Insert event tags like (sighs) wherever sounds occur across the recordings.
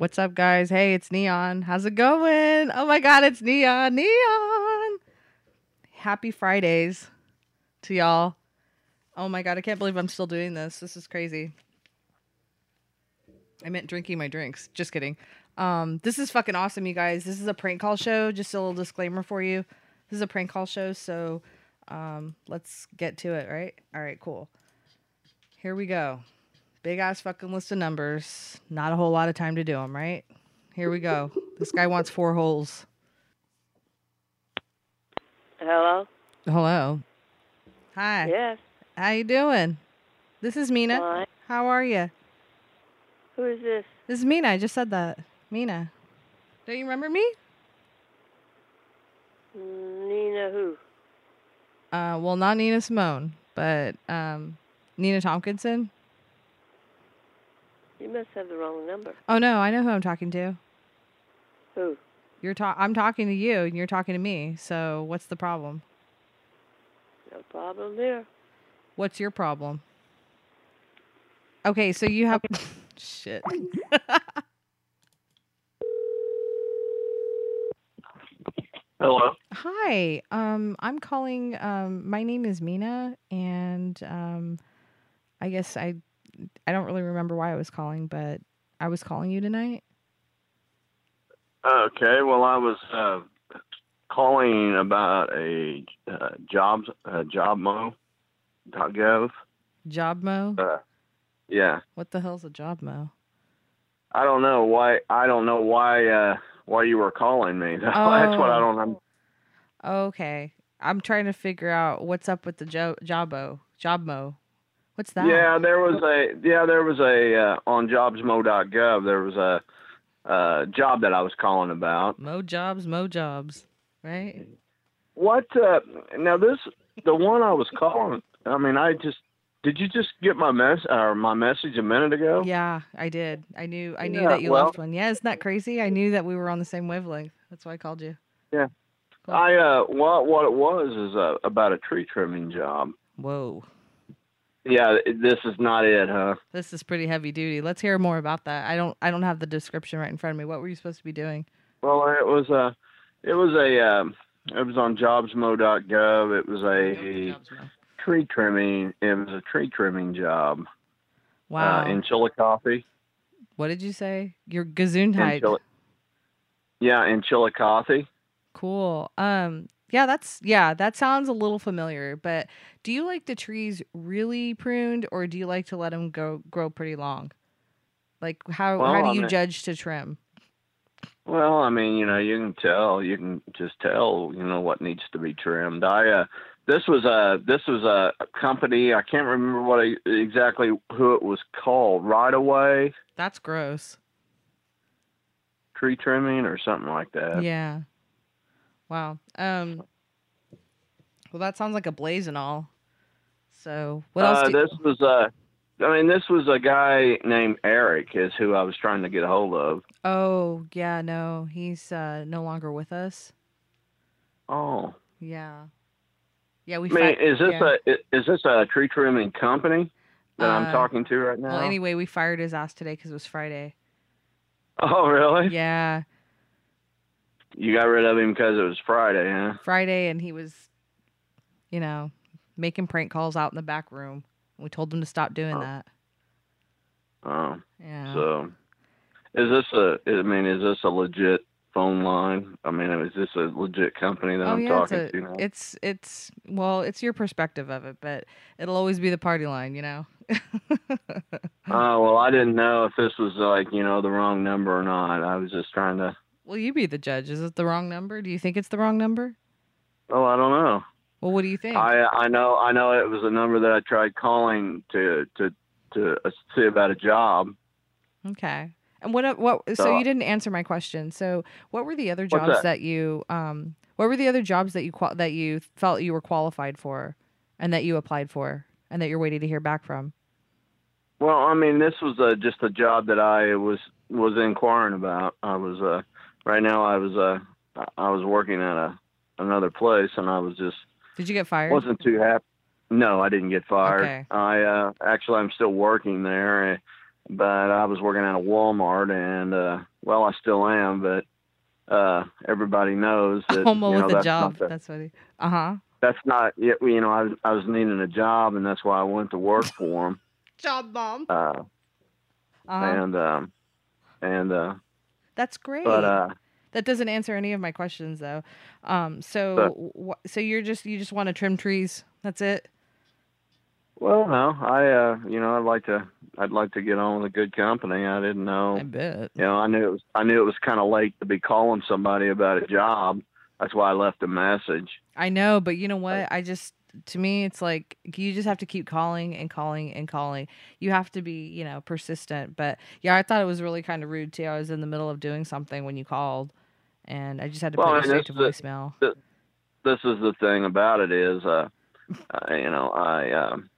What's up, guys? Hey, it's Neon. How's it going? Oh my God, it's Neon. Neon. Happy Fridays to y'all. Oh my God, I can't believe I'm still doing this. This is crazy. I meant drinking my drinks. Just kidding. Um, this is fucking awesome, you guys. This is a prank call show. Just a little disclaimer for you. This is a prank call show, so um, let's get to it, right? All right, cool. Here we go. Big ass fucking list of numbers. Not a whole lot of time to do them, right? Here we go. this guy wants four holes. Hello? Hello. Hi. Yes. How you doing? This is Mina. Fine. How are you? Who is this? This is Mina. I just said that. Mina. Don't you remember me? Nina who? Uh, well, not Nina Simone, but um, Nina Tompkinson. You must have the wrong number. Oh no, I know who I'm talking to. Who? You're ta- I'm talking to you, and you're talking to me. So what's the problem? No problem there. What's your problem? Okay, so you have (laughs) shit. Hello. Hi. Um, I'm calling. Um, my name is Mina, and um, I guess I, I don't really remember why I was calling, but I was calling you tonight. Okay. Well, I was uh, calling about a uh, jobs uh, jobmo.gov. Jobmo. Uh, yeah. What the hell's a Jobmo? I don't know why. I don't know why. Uh, why you were calling me? (laughs) That's what I don't. know. Okay, I'm trying to figure out what's up with the jo- Jobbo Jobmo. What's that? Yeah, there was a yeah there was a uh, on jobsmo.gov there was a uh, job that I was calling about. Mo jobs, mo jobs, right? What uh, now? This the one I was calling. I mean, I just did you just get my mess or my message a minute ago? Yeah, I did. I knew. I knew Yeah, that you well- left one. Yeah, isn't that crazy? I knew that we were on the same wavelength. That's why I called you. Yeah. Cool. I uh what what it was is uh, about a tree trimming job. Whoa, Yeah, this is not it, huh? this is pretty heavy duty. Let's hear more about that. I don't. I don't have the description right in front of me. What were you supposed to be doing? Well, it was a it was a um, it was on jobsmo.gov. It was a tree trimming. It was a tree trimming job Wow. uh, in Chillicothe. what did you say? Your In Gesundheit. Chilli- yeah, in Chillicothe. Cool. Um. Yeah, that's yeah. That sounds a little familiar. But do you like the trees really pruned, or do you like to let them go grow pretty long? Like how Well, how I do you mean- judge to trim? Well, I mean, you know, you can tell, you can just tell, you know, what needs to be trimmed. I, uh, this was a, this was a company. I can't remember what I, exactly who it was called. Right away That's gross. tree trimming or something like that. Yeah. Wow. Um. Well, that sounds like a blaze and all. So what else? uh, do- this was a, I mean, this was a guy named Eric is who I was trying to get a hold of. oh yeah, no, he's uh no longer with us. Oh, Yeah. Yeah, we. I mean, fi- is this yeah. a, is this a tree trimming company that I'm Uh, talking to right now? Well, anyway, we fired his ass today because it was Friday. Oh, really? Yeah, You got rid of him because it was Friday, huh? Friday, and he was, you know, making prank calls out in the back room. We told him to stop doing Oh. that. Oh. Yeah. So, is this a? I mean, is this a legit phone line? I mean, is this a legit company that oh I'm yeah, talking it's, a, to now? it's it's well, it's your perspective of it, but it'll always be the party line, you know. Oh (laughs) well, I didn't know if this was like you know the wrong number or not. I was just trying to. Well, you be the judge. Is it the wrong number? Do you think it's the wrong number? Oh, I don't know. Well, what do you think? I I know I know it was a number that I tried calling to to to uh, see about a job. Okay. And what what so, So- you didn't answer my question. So what were the other jobs that? that? you um what were the other jobs that you qual- that you felt you were qualified for and that you applied for and that you're waiting to hear back from? Well, I mean, this was uh, just a job that I was was inquiring about. I was uh right now I was uh I was working at a another place and I was just Did you get fired? wasn't too happy. No, I didn't get fired. Okay. I uh actually I'm still working there but I was working at a Walmart, and uh, well, I still am, but uh, everybody knows that (laughs) Homo you know, with a that's job. The, That's funny. Uh huh. that's not yet. You know, I was I was needing a job, and that's why I went to work for him. (laughs) Job mom. Uh, Uh huh. and um, and uh, That's great. but uh, that doesn't answer any of my questions though. Um. So wh- so you're just you just want to trim trees. That's it. well, no, I uh, you know, I'd like to I'd like to get on with a good company. I didn't know. I bet. you know, I knew it was I knew it was kind of late to be calling somebody about a job. That's why I left a message. I know, but you know what? I just to me it's like you just have to keep calling and calling and calling. You have to be, you know, persistent. But yeah, I thought it was really kind of rude too. I was in the middle of doing something when you called and I just had to Well, put I it mean, straight to voicemail. This is the thing about it is, uh, uh you know, I, um,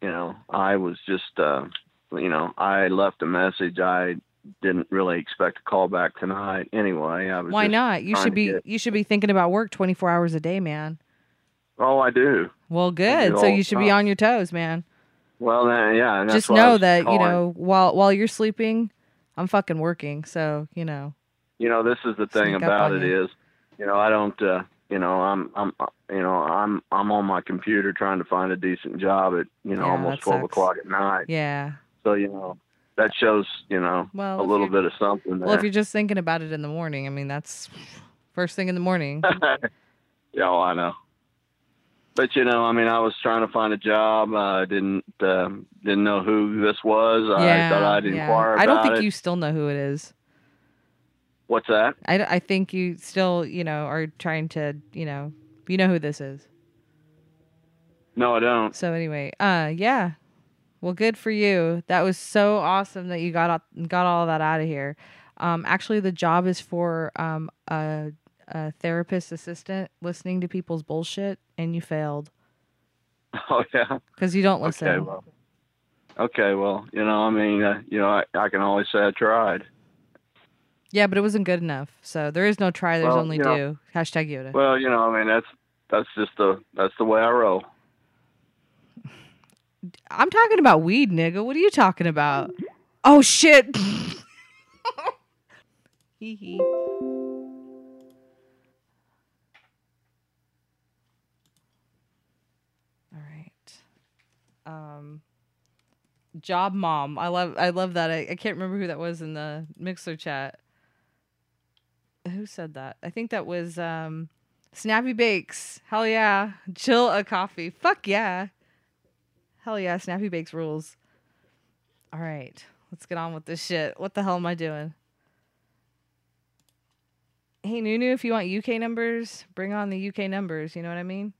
you know, I was just, uh, you know, I left a message. I didn't really expect a call back tonight. Anyway, I was. Why not? You should be get- you should be thinking about work 24 hours a day, man. Oh, I do. Well, do good. So you should be on your toes, man. Well, then, yeah. that's Just know that, you know, while while you're sleeping, I'm fucking working. So, you know. you know this is the thing about it you. is you know i don't uh you know i'm i'm uh, you know i'm i'm on my computer trying to find a decent job at you know Yeah, almost twelve o'clock at night Yeah. so you know that shows you know Well, a little bit of something there Well, if you're just thinking about it in the morning, I mean, that's first thing in the morning. (laughs) yeah well, i know but you know i mean i was trying to find a job i didn't um didn't know who this was yeah. i thought i'd yeah. inquire I don't think it you still know who it is. what's that I, I think you still, you know, are trying to, you know, you know who this is. no i don't So anyway, uh, yeah. Well, good for you. That was so awesome that you got got all that out of here. Um, actually, the job is for um a, a therapist assistant listening to people's bullshit, and you failed (laughs) oh yeah because you don't listen. Okay, well. Okay, well, you know, I mean, uh, you know, I, I can always say I tried. Yeah, but it wasn't good enough. So there is no try. There's Well, only you know- do. Hashtag Yoda. Well, you know, I mean, that's that's just the that's the way I roll. (laughs) I'm talking about weed, nigga. What are you talking about? Oh shit. (laughs) Hee hee. Um Job mom. I love I love that. I, I can't remember who that was in the Mixlr chat. Who said that? I think that was um Snappy Bakes. Hell yeah. Chill a coffee. Fuck yeah. Hell yeah, Snappy Bakes rules. All right, let's get on with this shit. What the hell am I doing? Hey, Nunu, if you want UK numbers, bring on the UK numbers. You know what I mean?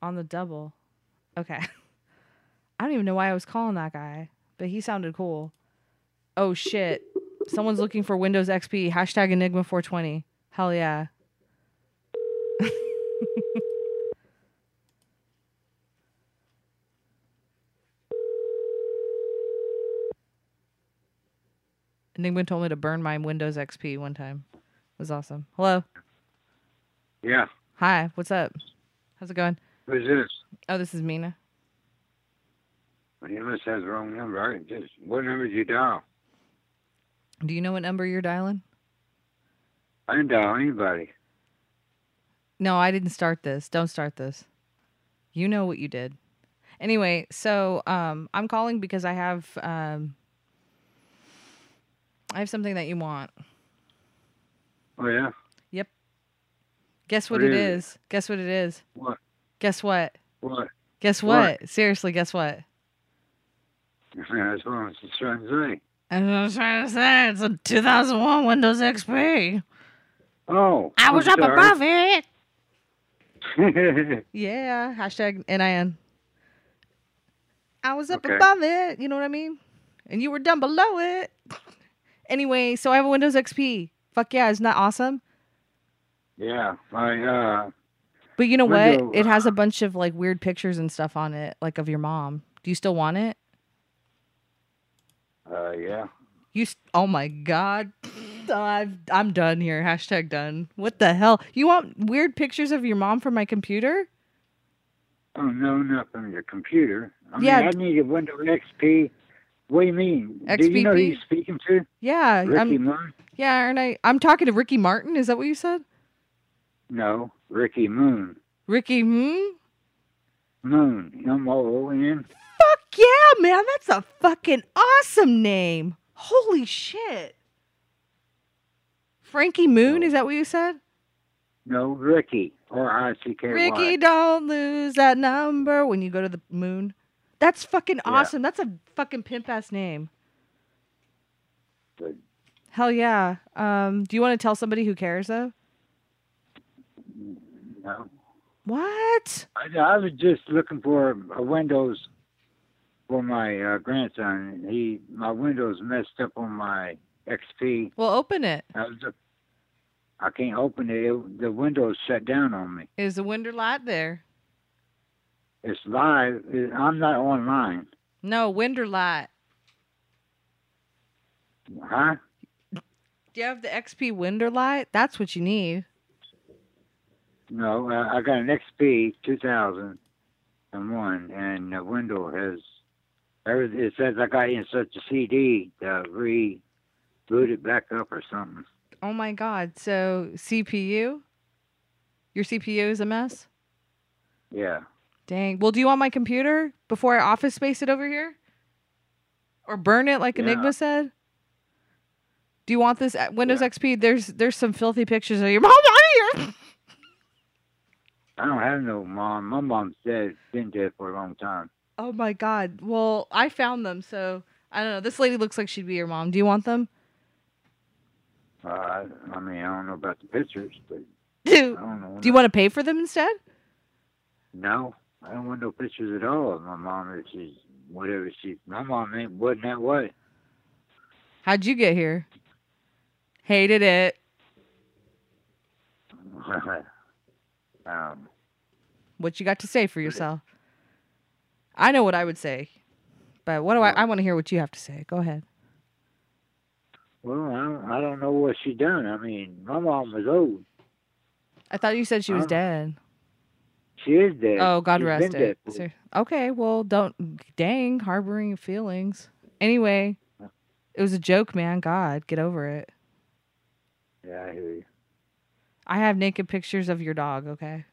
On the double. Okay. (laughs) I don't even know why I was calling that guy, but he sounded cool. Oh shit. Someone's looking for Windows XP. Hashtag Enigma 420. Hell yeah. (laughs) Enigma told me to burn my Windows XP one time. It was awesome. Hello. Yeah. Hi. What's up? How's it going? Who's this? Oh, this is Mina. Well, you must have the wrong number. I can just what number did you dial? Do you know what number you're dialing? I didn't dial anybody. No, I didn't start this. Don't start this. You know what you did. Anyway, so um I'm calling because I have um I have something that you want. Oh yeah. Yep. Guess what, What it is is? Guess what it is? What? Guess what? What? Guess What? what? Seriously, guess what? That's what I was just trying to say. That's what I was trying to say. It's a 2001 Windows XP. Oh. I was I'm up sorry. above it. (laughs) Yeah. Hashtag NIN. I was up Okay. above it. You know what I mean? And you were down below it. (laughs) Anyway, so I have a Windows XP. Fuck yeah, isn't that awesome? yeah. I uh But you know what? It has a bunch of like weird pictures and stuff on it, like of your mom. Do you still want it? uh yeah. You s oh my god. (laughs) I've, I'm done here. Hashtag done. What the hell? You want weird pictures of your mom from my computer? Oh no, not from your computer. I Yeah. mean I need a Windows XP What do you mean? Do you know who you're speaking to? Yeah, Ricky I'm Moon? yeah, aren't I? I'm talking to Ricky Martin. Is that what you said? No, Ricky Moon. Ricky, Moon? Moon. M O O N. Fuck yeah, man, that's a fucking awesome name. Holy shit. Frankie Moon, Oh. is that what you said? No, Ricky. Or R-I-C-K-Y. Ricky, don't lose that number when you go to the moon. That's fucking Yeah. awesome. That's a fucking pimp ass name. Good. Hell yeah. Um, do you want to tell somebody who cares though? What? I, I was just looking for a Windows for my uh, grandson. He my Windows messed up on my XP. Well, open it. I was look- I can't open it. it. The Windows shut down on me. Is the window light there? It's live. It, I'm not online. No, window light. Huh? Do you have the XP window light? That's what you need. No, uh, I got an XP 2001, and uh, the window has. everything- It says I got to insert a CD to reboot it back up or something. Oh my god. So CPU? Your CPU is a mess? Yeah. Dang. Well, do you want my computer before I office space it over here? Or burn it like Yeah. Enigma said? Do you want this at Windows Yeah. XP? There's there's some filthy pictures of your (laughs) mom on here. I don't have no mom. My mom's dead. Been dead for a long time. Oh my god. Well, I found them, so I don't know. This lady looks like she'd be your mom. Do you want them? Uh, I, I mean, I don't know about the pictures, but (laughs) I Do don't know. Do you want to pay for them instead? No, I don't want no pictures at all of my mom. If she's whatever she. My mom ain't wasn't that way. How'd you get here? Hated it. (laughs) um, What you got to say for yourself? I know what I would say, but what do I? I want to hear what you have to say. Go ahead. well, I don't, I don't know what she done. I mean, my mom was old. I thought you said she was Um, dead. She is dead. Oh, God She's rest dead it. okay, well, don't. Dang, harboring feelings. Anyway, it was a joke, man. God, get over it. Yeah, I hear you. I have naked pictures of your dog. Okay,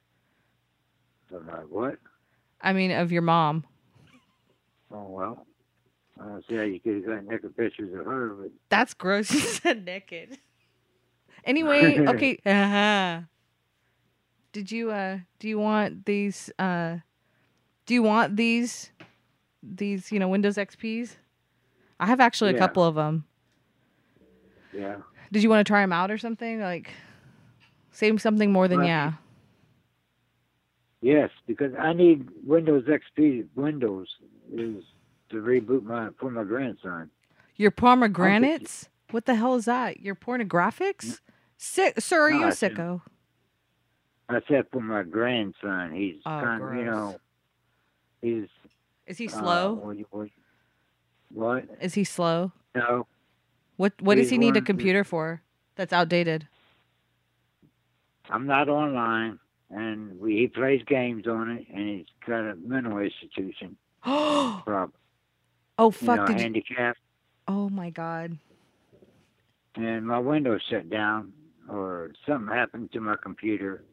what? I mean of your mom. Oh well. I don't see how you could have got naked pictures of her, but That's gross. (laughs) You said naked. Anyway, (laughs) okay. uh Did you uh do you want these uh do you want these these, you know, Windows XPs? I have actually a Yeah. couple of them. yeah. Did you want to try them out or something? Like say something more than Right. yeah. Yes, because I need Windows XP Windows is to reboot my for my grandson. Your pomegranates? What the hell is that? Your pornographics? Sick, sir, are No, you a I said- sicko? I said for my grandson. He's Oh, kind of, you know, he's Is he uh, slow? what, what, what? Is he slow? No, What what does he need a computer for? That's outdated. I'm not online, and we, he plays games on it, and he's got a mental institution oh (gasps) problem. Oh fuck! you know, did you? handicap, Oh my god! and my window shut down, or something happened to my computer.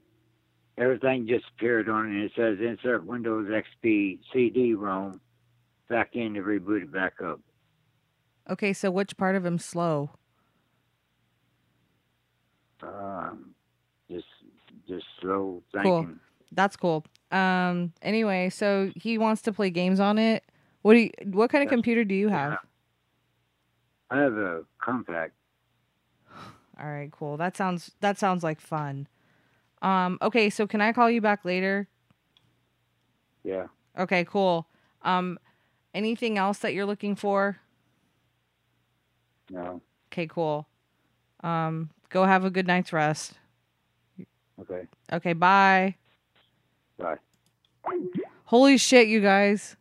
Everything just appeared on it, and it says insert Windows XP CD-ROM back in to reboot it back up. Okay, so which part of him slow? Just, just slow Cool. That's cool. Um. Anyway, so he wants to play games on it. What do you? What kind of computer do you have? I have a Compaq. (sighs) All right, cool. That sounds that sounds like fun. Um. Okay, so can I call you back later? Yeah. Okay, cool. Um. Anything else that you're looking for? No. Okay, cool. Um. Go have a good night's rest. Okay. Okay, bye. Bye. Holy shit, you guys.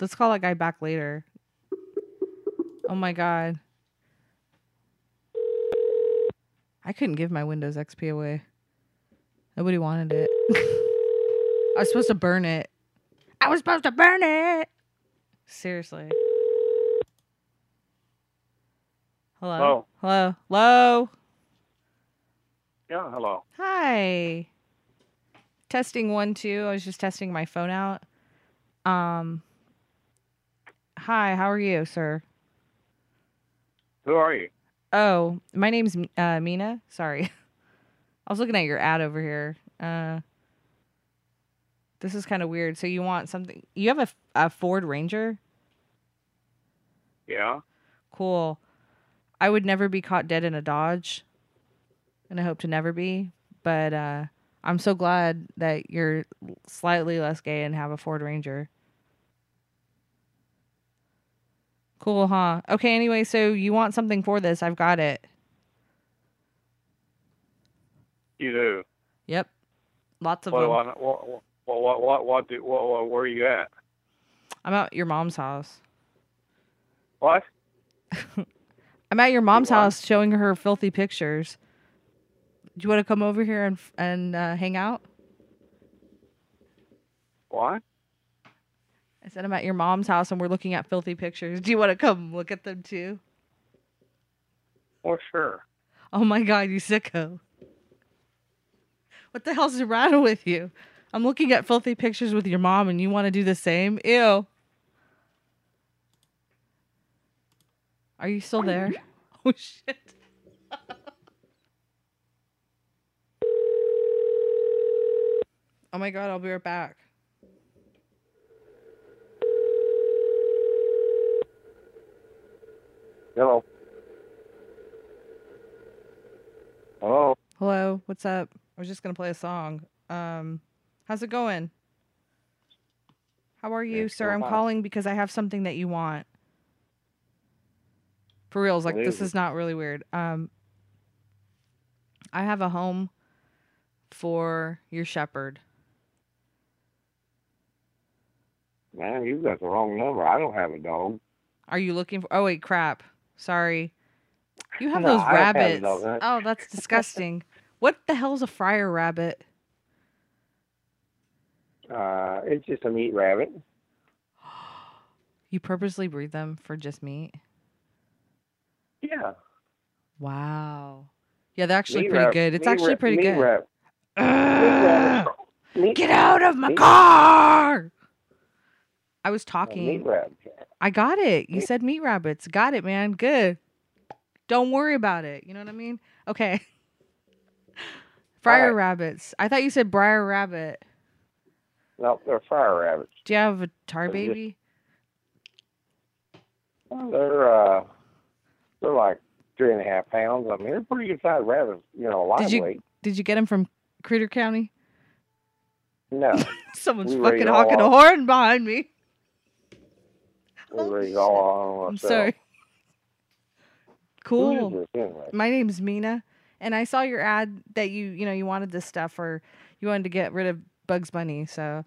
Let's call that guy back later. Oh my god. I couldn't give my Windows XP away. Nobody wanted it. (laughs) I was supposed to burn it. I was supposed to burn it. Seriously. Hello. Hello. Hello. Hello. Yeah, hello. Hi. Testing one two. I was just testing my phone out. Um. Hi. How are you, sir? Who are you? Oh, my name's uh, Mina. Sorry, (laughs) I was looking at your ad over here. Uh, this is kind of weird. So you want something? You have a, a Ford Ranger? Yeah. Cool. I would never be caught dead in a Dodge, and I hope to never be. But uh, I'm so glad that you're slightly less gay and have a Ford Ranger. Cool, huh? Okay, anyway, so you want something for this. I've got it. You do. Yep. Lots of What, them. what, what, what, what, what, what, do, what, what, where are you at? I'm at your mom's house. What? (laughs) I'm at your mom's what? house showing her filthy pictures. Do you want to come over here and and uh, hang out? What? I said I'm at your mom's house and we're looking at filthy pictures. Do you want to come look at them too? For sure. Oh my god, you sicko. What the hell's the matter with you? I'm looking at filthy pictures with your mom and you want to do the same? Ew. Are you still there? (laughs) Oh shit. Oh my god, I'll be right back. Hello. Hello. Hello, what's up? I was just gonna play a song. Um, how's it going? How are you, It's sir? I'm fine. calling because I have something that you want. For reals, like this it? is not really weird. Um, I have a home for your shepherd. Man, you got the wrong number. I don't have a dog. Are you looking for? Oh wait, crap. Sorry. You have No, those I don't have rabbits. dog? Oh, that's disgusting. (laughs) what the hell's a fryer rabbit? Uh, it's just a meat rabbit. (gasps) You purposely breed them for just meat? Yeah. Wow. Yeah, they're actually Meat pretty rab- good. It's meat actually pretty good. meat rabbit- Get out of my car. I was talking. I got it. You Meat- said meat rabbits. Got it, man. Good. Don't worry about it. You know what I mean? Okay. (laughs) Fryer right. rabbits. I thought you said briar rabbit. No, they're fire rabbits. Do you have a tar They're just- baby? Well, They're uh, they're like three and a half pounds. I mean, they're pretty good sized rabbits. You know, a lot of. Did you- lightweight. Did you get them from Critter County? No, (laughs) Someone's We fucking honking a horn behind me. Oh, all our own I'm sorry. (laughs) Cool. anyway? My name's Mina, and I saw your ad that you you know you wanted this stuff or you wanted to get rid of Bugs Bunny. So,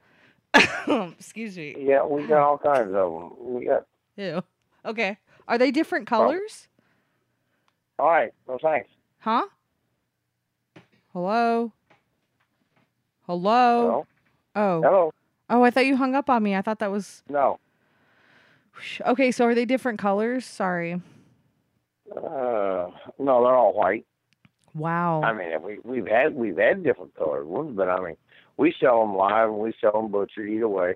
(laughs) excuse me. Yeah, we got all kinds of them. We got. Ew. Okay. Are they different colors? All right. Well, thanks. Huh? Hello. Hello. Hello. Oh. Hello. Oh, I thought you hung up on me. I thought that was No. Okay. So are they different colors? Sorry. Uh, no, they're all white. Wow. I mean, we we've had we've had different colored ones, but I mean, we sell them live and we sell them butchered either way.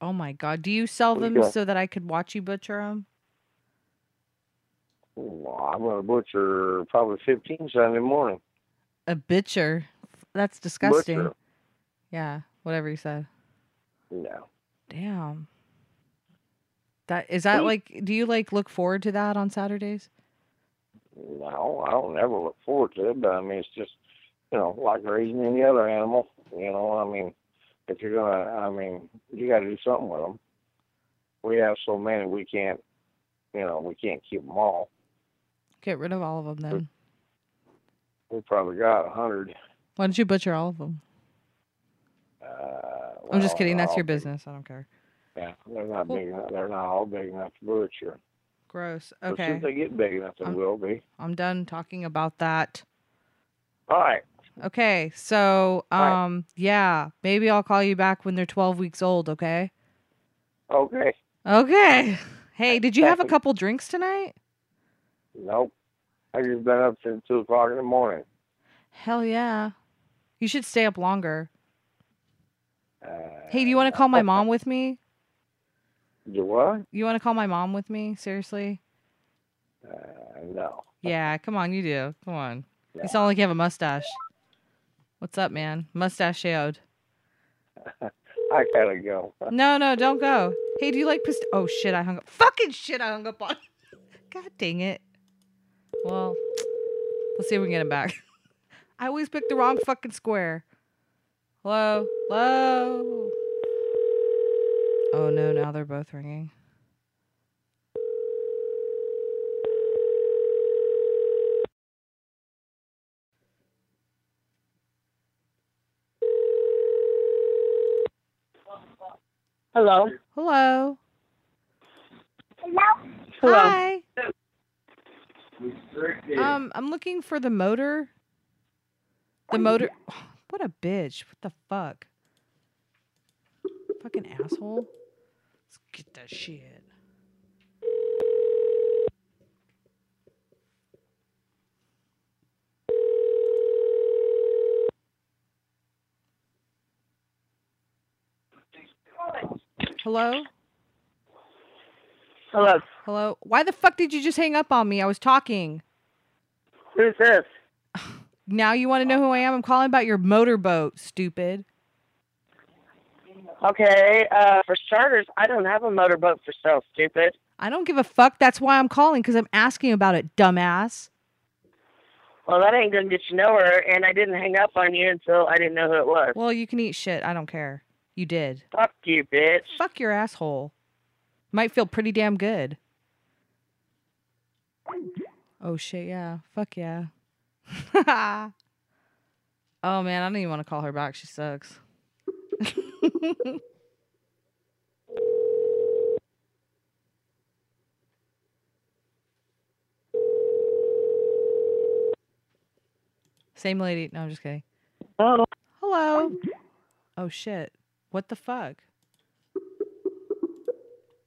oh my God. Do you sell them got- so that I could watch you butcher them? Well, I'm gonna butcher probably 15 Sunday morning. A butcher. That's disgusting. Butcher. Yeah. Whatever you said. No. Damn. That is that like do you like look forward to that on Saturdays? No, I don't ever look forward to it, but I mean, it's just, you know, like raising any other animal. You know, I mean, if you're gonna, I mean, you got to do something with them. We have so many, we can't, you know, we can't keep them all. Get rid of all of them then. We probably got a hundred. Why don't you butcher all of them? Uh, I'm just kidding. That's your business. I don't care. Yeah, they're not big enough. They're not all big enough to butcher. Gross. But as soon Okay. as they get big enough, they Um, will be. I'm done talking about that. All right. Okay. So, Right. um yeah, maybe I'll call you back when they're 12 weeks old, okay? Okay. Okay. Hey, did you have a couple drinks tonight? Nope. I just been up since two o'clock in the morning. Hell yeah. You should stay up longer. Uh, Hey, do you want to call my mom with me? You what? You want to call my mom with me? Seriously? Uh, no. Yeah, come on, you do. Come on. Yeah. You sound like you have a mustache. What's up, man? Mustachioed. (laughs) I gotta go. (laughs) No, no, don't go. Hey, do you like pist- Oh shit, I hung up. Fucking shit, I hung up on. (laughs) God dang it. Well, let's see if we can get him back. I always pick the wrong fucking square. Hello? Hello? Oh no, now they're both ringing. Hello. Hello? Hello. Hi. Um, I'm looking for the motor. The motor. (sighs) What a bitch. What the fuck? Fucking asshole. Get that shit. Hello? Hello. Hello? Why the fuck did you just hang up on me? I was talking. Who's this? (sighs) Now you want to know who I am? I'm calling about your motorboat, stupid. Okay. Uh, for starters, I don't have a motorboat for sale. Stupid. I don't give a fuck. That's why I'm calling because I'm asking about it, dumbass. Well, that ain't gonna get you nowhere. And I didn't hang up on you until I didn't know who it was. Well, you can eat shit. I don't care. You did. Fuck you, bitch. Fuck your asshole. Might feel pretty damn good. Oh shit, yeah. Fuck yeah. (laughs) oh man, I don't even want to call her back. She sucks. (laughs) Same lady. No, I'm just kidding. Oh. Hello. Oh shit. What the fuck?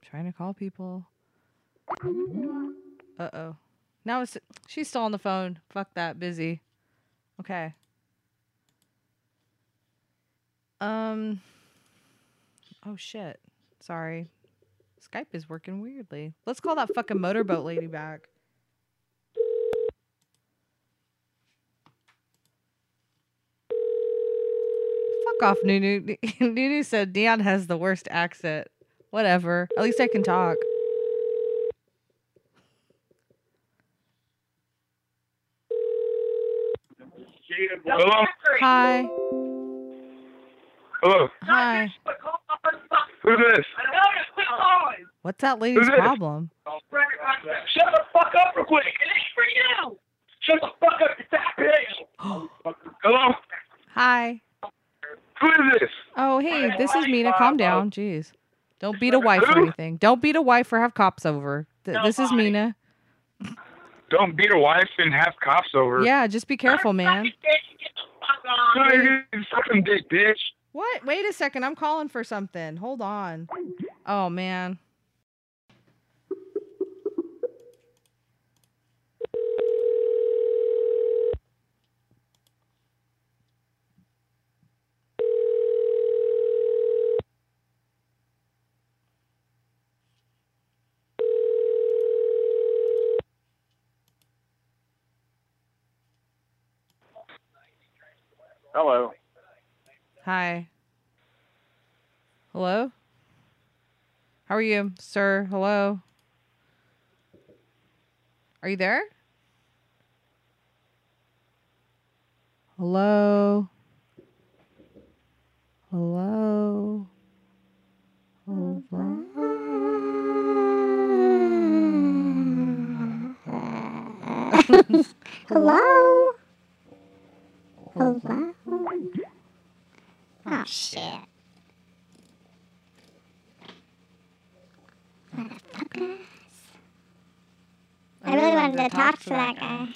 Trying to call people. Uh oh. Now it's she's still on the phone. Fuck that. Busy. Okay. Um. Oh shit. Sorry. Skype is working weirdly. Let's call that fucking motorboat lady back. Fuck off, Nunu. (laughs) Nunu said Dion has the worst accent. Whatever. At least I can talk. Hello? Hi. Hello? Hi. Who's this? What's that lady's problem? Shut the fuck up real quick. It ain't for you. Shut the fuck up, you fat bitch. Hello? Hi. Who is this? Oh, hey, this is Mina. Calm down. Jeez. Don't beat a wife or anything. Don't beat a wife or have cops over. Th- this is Mina. Don't beat a wife and have cops over. Yeah, just be careful, man. No, you fucking dick, bitch. What? Wait a second. I'm calling for something. Hold on. Oh, man. Hello. Hi. Hello? How are you, sir? Hello? Are you there? Hello? Hello? Hello? Hello? Hello? Oh, shit. Motherfuckers. I really wanted to talk to that guy.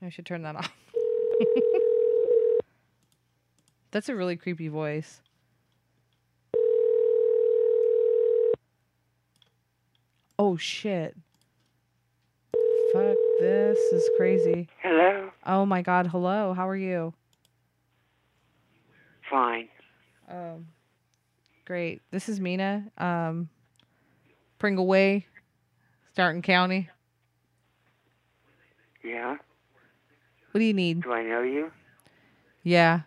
I should turn that (laughs) off. That's a really creepy voice. Oh shit. This is crazy. Hello. Oh my god, hello. How are you? Fine. Um great. This is Mina. Um Pringle Way, Starton County. Yeah. What do you need? Do I know you? Yeah.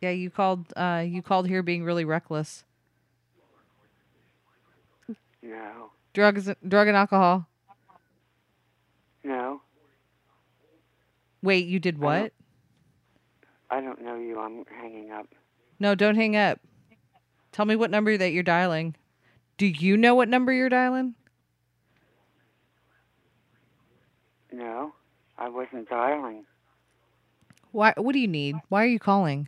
Yeah, you called uh you called here being really reckless. No. Drugs drug and alcohol. No. Wait, you did what? I don't know you. I'm hanging up. No, don't hang up. Tell me what number that you're dialing. Do you know what number you're dialing? No. I wasn't dialing. Why what do you need? Why are you calling?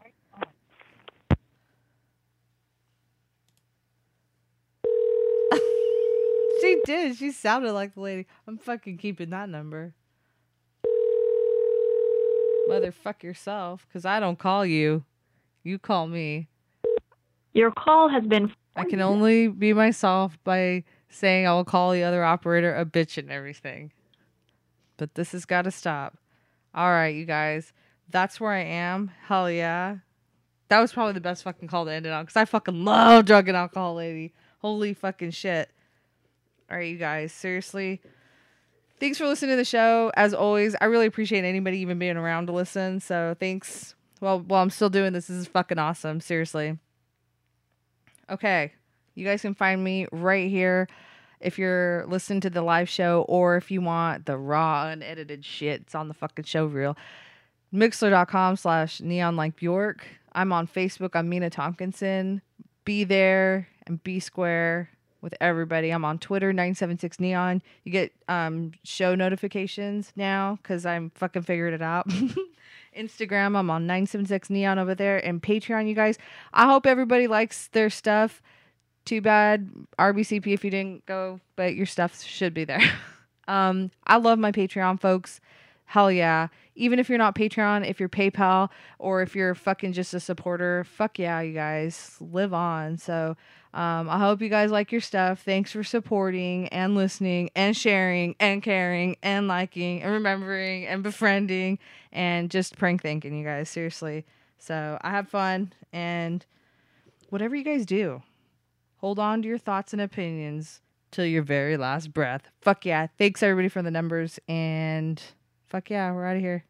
She did. She sounded like the lady. I'm fucking keeping that number. Motherfuck yourself, because I don't call you. You call me. Your call has been. I can only be myself by saying I will call the other operator a bitch and everything. But this has got to stop. All right, you guys. That's where I am. Hell yeah. That was probably the best fucking call to end it on because I fucking love drug and alcohol, lady. Holy fucking shit. All right, you guys. Seriously. Thanks for listening to the show. As always, I really appreciate anybody even being around to listen. So thanks. Well, while I'm still doing this, this is fucking awesome. Seriously. Okay. You guys can find me right here if you're listening to the live show or if you want the raw, unedited shit. It's on the fucking show reel. Mixlr.com slash neon like Bjork. I'm on Facebook. I'm Mina Tompkinson. Be there and be square with everybody. I'm on Twitter, 976 Neon. You get um, show notifications now because I'm fucking figured it out. (laughs) Instagram, I'm on 976 Neon over there. And Patreon, you guys. I hope everybody likes their stuff. Too bad, RBCP, if you didn't go, but your stuff should be there. (laughs) um, I love my Patreon folks. Hell yeah. Even if you're not Patreon, if you're PayPal, or if you're fucking just a supporter, fuck yeah, you guys. Live on. So um, I hope you guys like your stuff. Thanks for supporting and listening and sharing and caring and liking and remembering and befriending and just prank thanking you guys. Seriously. So I have fun and whatever you guys do, hold on to your thoughts and opinions till your very last breath. Fuck yeah. Thanks everybody for the numbers and fuck yeah, we're out of here.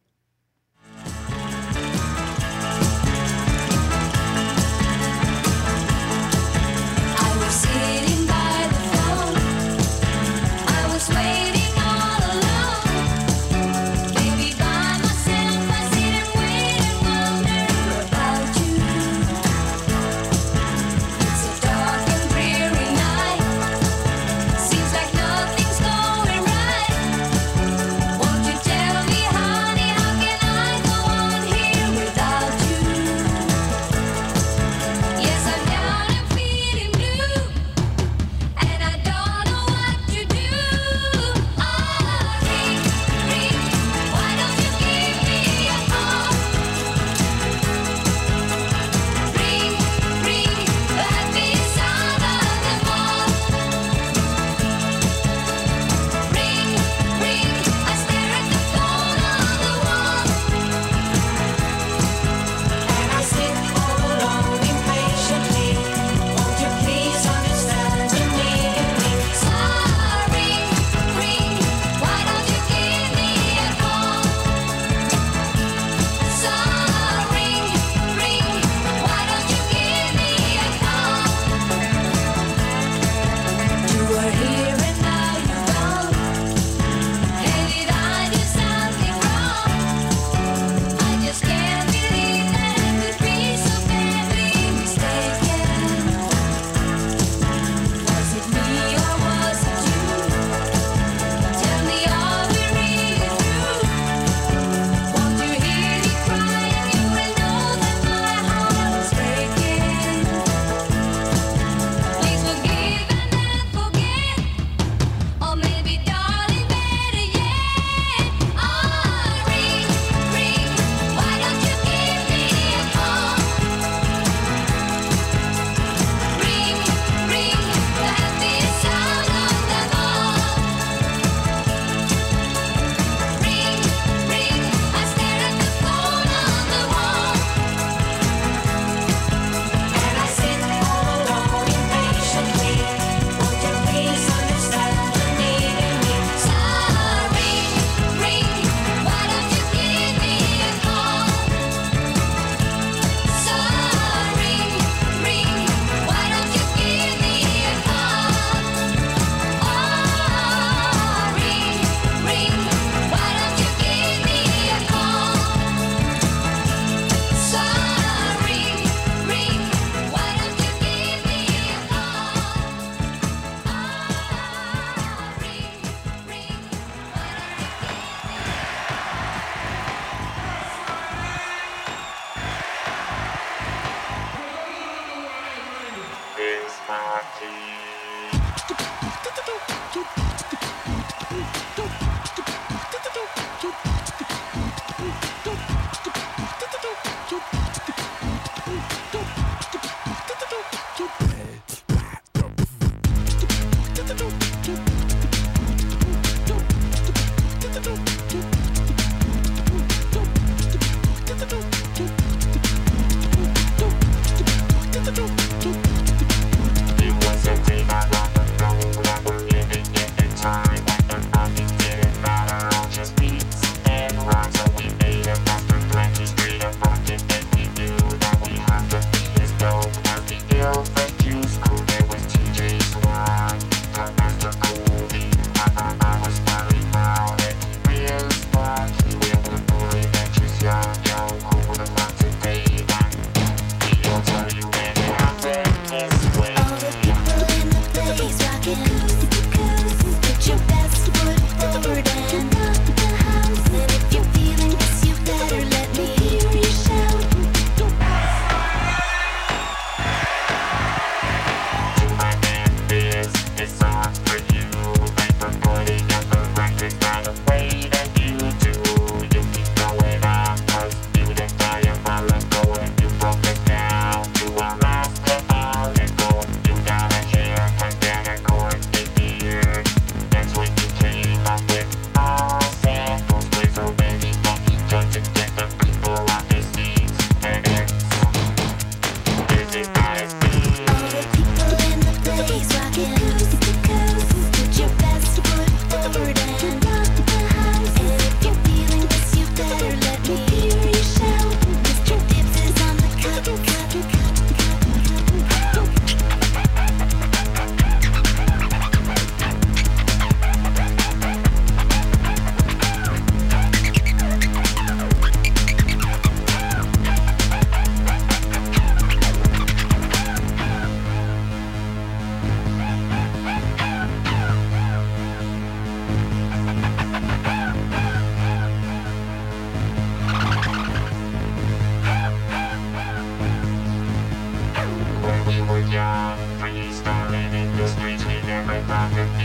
we started in the We never thought it'd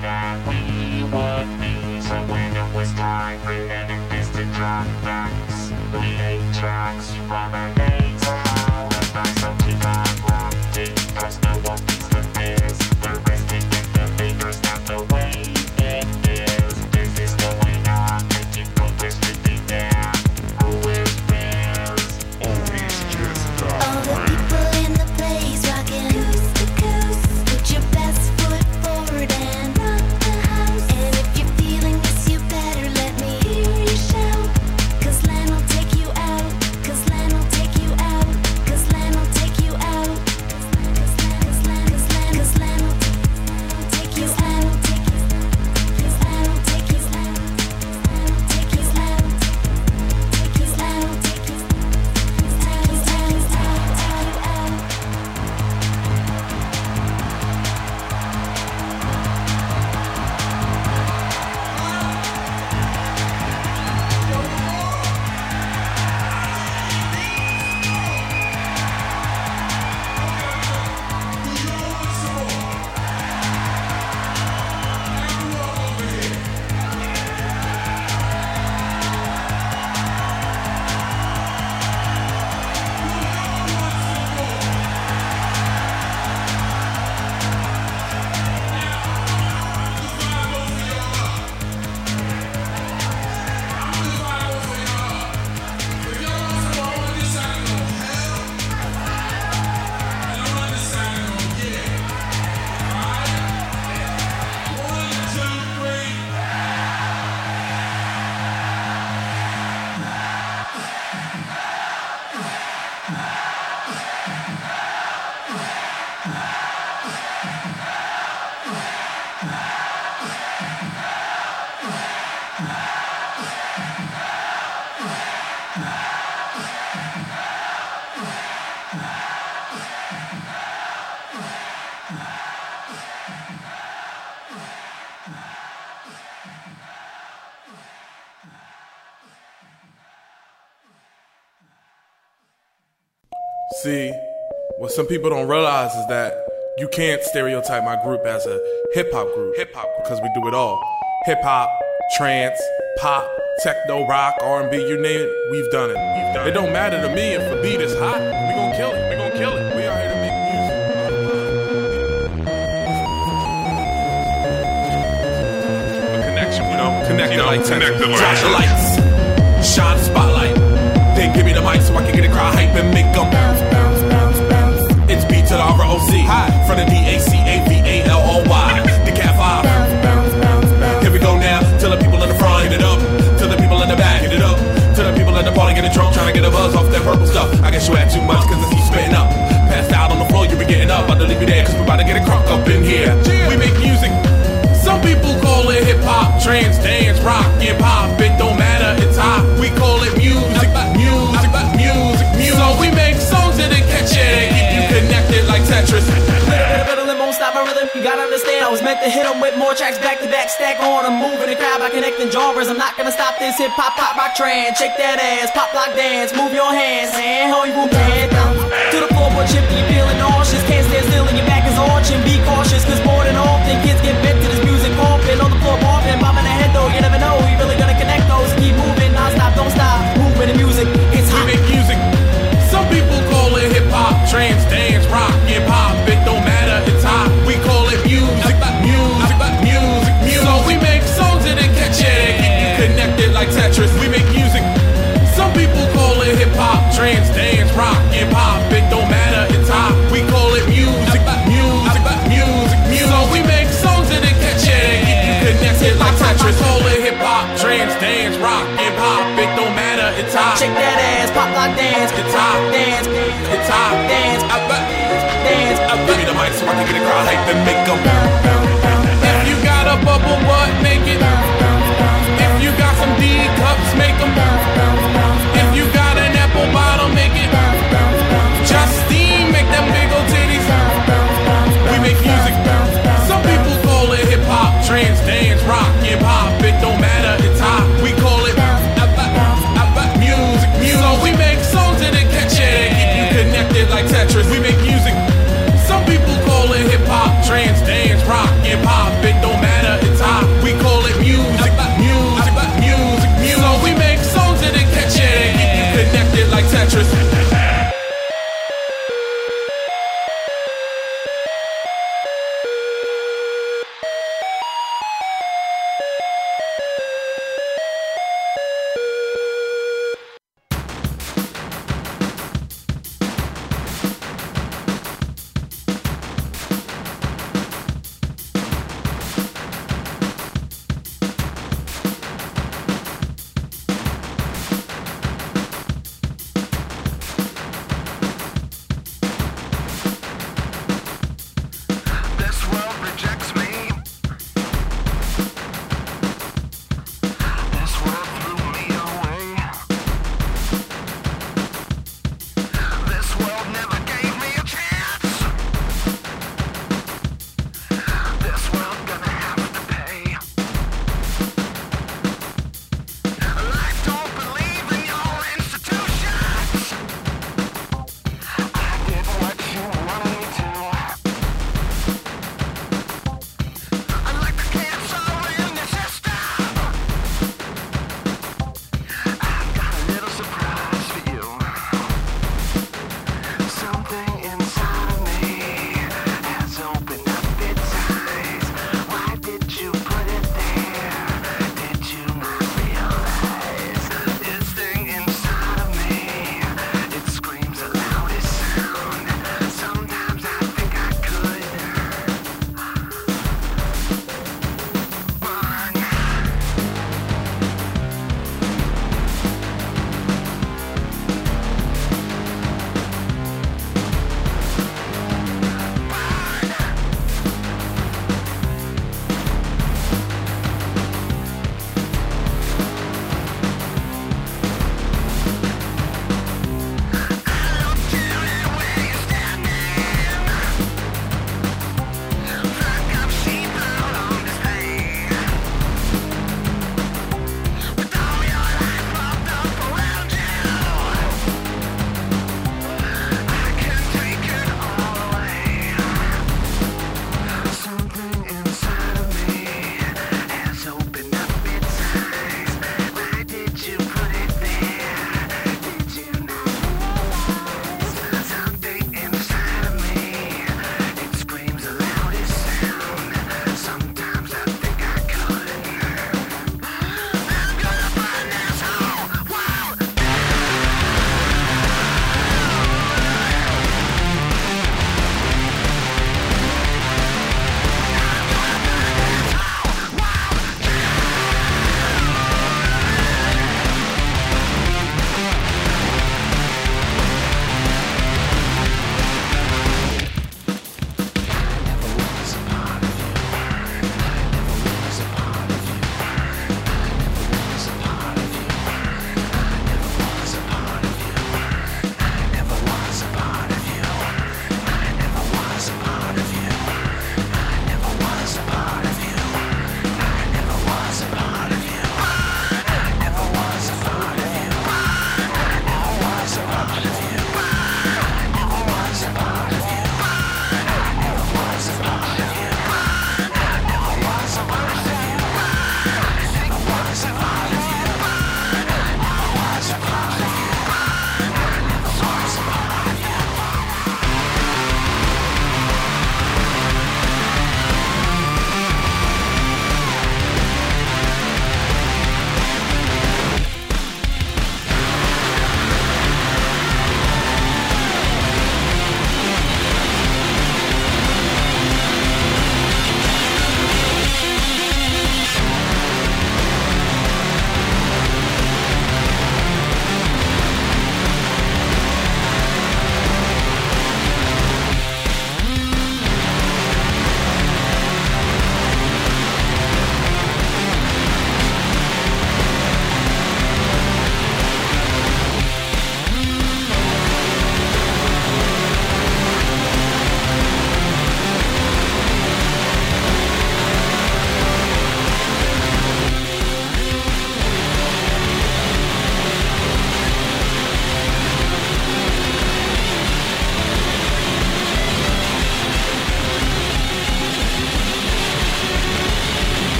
that we would be when it was time we let it to backs We tracks from some people don't realize is that you can't stereotype my group as a hip hop group. Hip hop because we do it all. Hip hop, trance, pop, techno, rock, R&B, you name it, we've done it. We've done it, it don't matter to me if the beat is hot. We gonna kill it. We gonna kill it. We are here to make music. A connection, you know, connect you know, the lights. Connect the the lights. Shine the spotlight. Then give me the mic so I can get a crowd hype and make them bounce. bounce to the R-O-C. From the D-A-C-A-V-A-L-O-Y. The cat five. Here we go now. Till the people in the front get it up. Till the people in the back get it up. Till the people in the party get it drunk. Trying to get a buzz off that purple stuff. I guess you had too much connected. Little bit of riddle won't stop my rhythm. You gotta understand, I was meant to hit 'em with more tracks back to back, stack on 'em, moving the crowd by connecting genres. I'm not gonna stop this hip hop, pop rock trend. Shake that ass, pop lock dance, move your hands, and you move head down to the floorboard chip. You feeling nauseous, can't stand still, and your back is arching. Be cautious, cause more than often kids ass, pop lock dance, hot, dance, it's hot. dance, I bet. dance. Give me the mic so I can get a crowd hype and make 'em.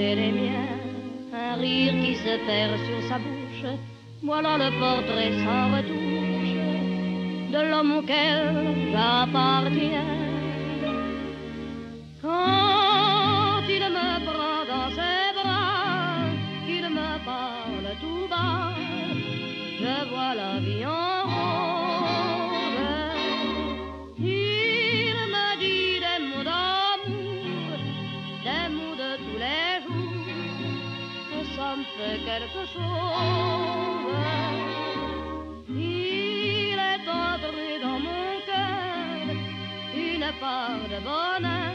c'est les miens. Un rire qui se perd sur sa bouche, voilà le portrait sans retouche de l'homme auquel j'appartiens. Il est entré dans mon cœur une part de bonheur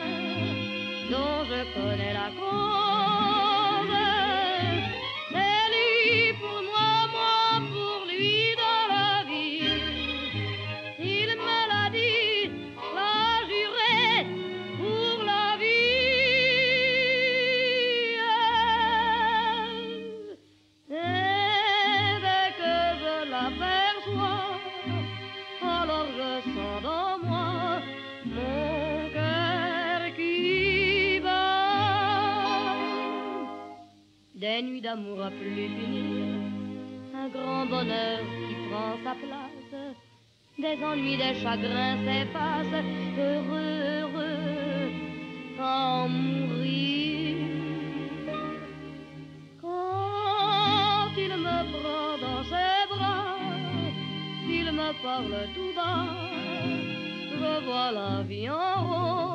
dont je connais la cause. nuits d'amour à plus finir, un grand bonheur qui prend sa place, des ennuis, des chagrins s'effacent, heureux, heureux, quand mourir. Quand il me prend dans ses bras, il me parle tout bas, je vois la vie en rose.